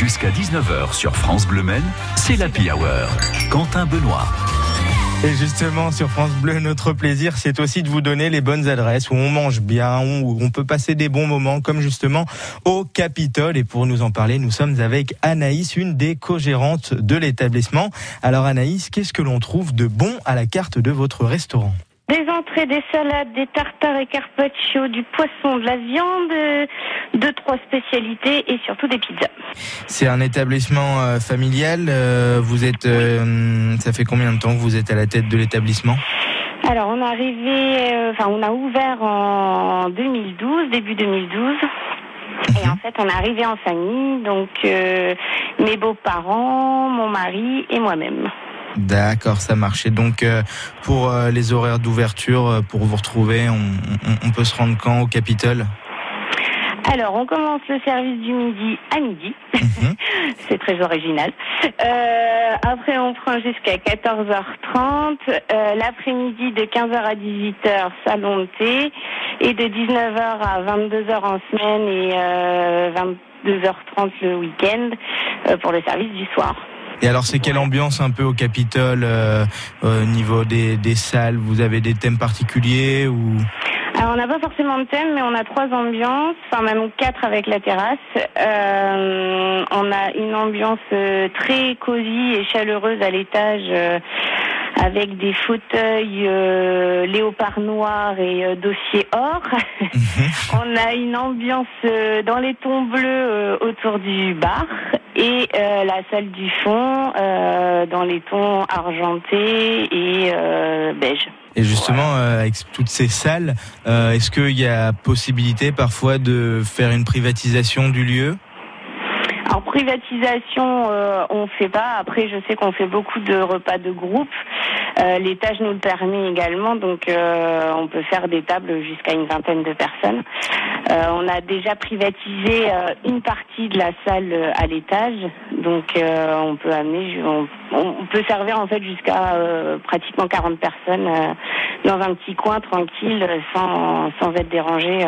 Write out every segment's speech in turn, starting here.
Jusqu'à 19h sur France Bleu Men, c'est l'Happy Hour. Quentin Benoît. Et justement, sur France Bleu, notre plaisir, c'est aussi de vous donner les bonnes adresses où on mange bien, où on peut passer des bons moments, comme justement au Capitole. Et pour nous en parler, nous sommes avec Anaïs, une des co-gérantes de l'établissement. Alors Anaïs, qu'est-ce que l'on trouve de bon à la carte de votre restaurant? Des entrées, des salades, des tartares et carpaccio, du poisson, de la viande, euh, deux, trois spécialités et surtout des pizzas. C'est un établissement euh, familial. Euh, vous êtes, ça fait combien de temps que vous êtes à la tête de l'établissement? Alors, on est arrivé, enfin, on a ouvert en 2012, début 2012. Et mhm. en fait, on est arrivé en famille, donc mes beaux-parents, mon mari et moi-même. D'accord, ça marchait. Donc euh, pour euh, les horaires d'ouverture, euh, pour vous retrouver, on, peut se rendre quand au Capitole? Alors, on commence le service du midi à midi. Mhm. C'est très original. après, on prend jusqu'à 14h30. L'après-midi, de 15h à 18h, salon de thé. Et de 19h à 22h en semaine et 22h30 le week-end pour le service du soir. Et alors, c'est quelle ambiance un peu au Capitole euh, au niveau des, des, salles? Vous avez des thèmes particuliers ou? Alors on n'a pas forcément de thème, mais on a trois ambiances, enfin même quatre avec la terrasse. Euh, on a une ambiance euh, très cosy et chaleureuse à l'étage, euh, avec des fauteuils euh, léopard noir et euh, dossier or. Mhm. On a une ambiance euh, dans les tons bleus autour du bar et la salle du fond dans les tons argentés et beige. Et justement, avec toutes ces salles, est-ce qu'il y a possibilité parfois de faire une privatisation du lieu? Alors privatisation, euh, on fait pas. Après, je sais qu'on fait beaucoup de repas de groupe. Euh, L'étage nous le permet également, donc euh, on peut faire des tables jusqu'à une vingtaine de personnes. Euh, on a déjà privatisé une partie de la salle à l'étage, donc on peut amener, on, on, peut servir en fait jusqu'à pratiquement 40 personnes dans un petit coin tranquille, sans, sans être dérangé.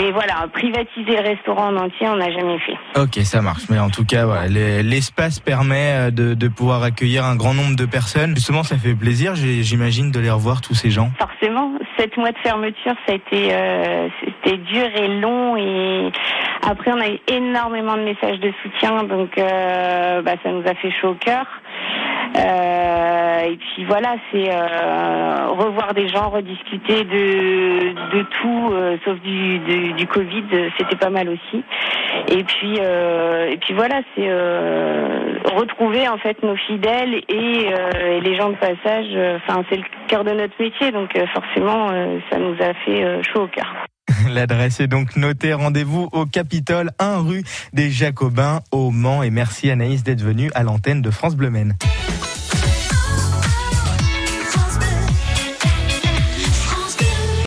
Mais voilà, privatiser le restaurant en entier, on n'a jamais fait. Ok, ça marche. Mais en tout cas, voilà, l'espace permet euh, de, de, pouvoir accueillir un grand nombre de personnes. Justement, ça fait plaisir, j'imagine, de les revoir tous ces gens. Forcément, sept mois de fermeture, ça a été, euh, c'était dur et long. Et après, on a eu énormément de messages de soutien, donc euh, bah, ça nous a fait chaud au cœur. Euh, et puis voilà, c'est euh, revoir des gens, rediscuter de, de tout, euh, sauf du, du, Covid, c'était pas mal aussi. Et puis et puis voilà, c'est retrouver en fait nos fidèles et, et les gens de passage. Enfin, c'est le cœur de notre métier, donc forcément, ça nous a fait chaud au cœur. L'adresse est donc notée. Rendez-vous au Capitole, 1 rue des Jacobins au Mans. Et merci Anaïs d'être venue à l'antenne de France Bleu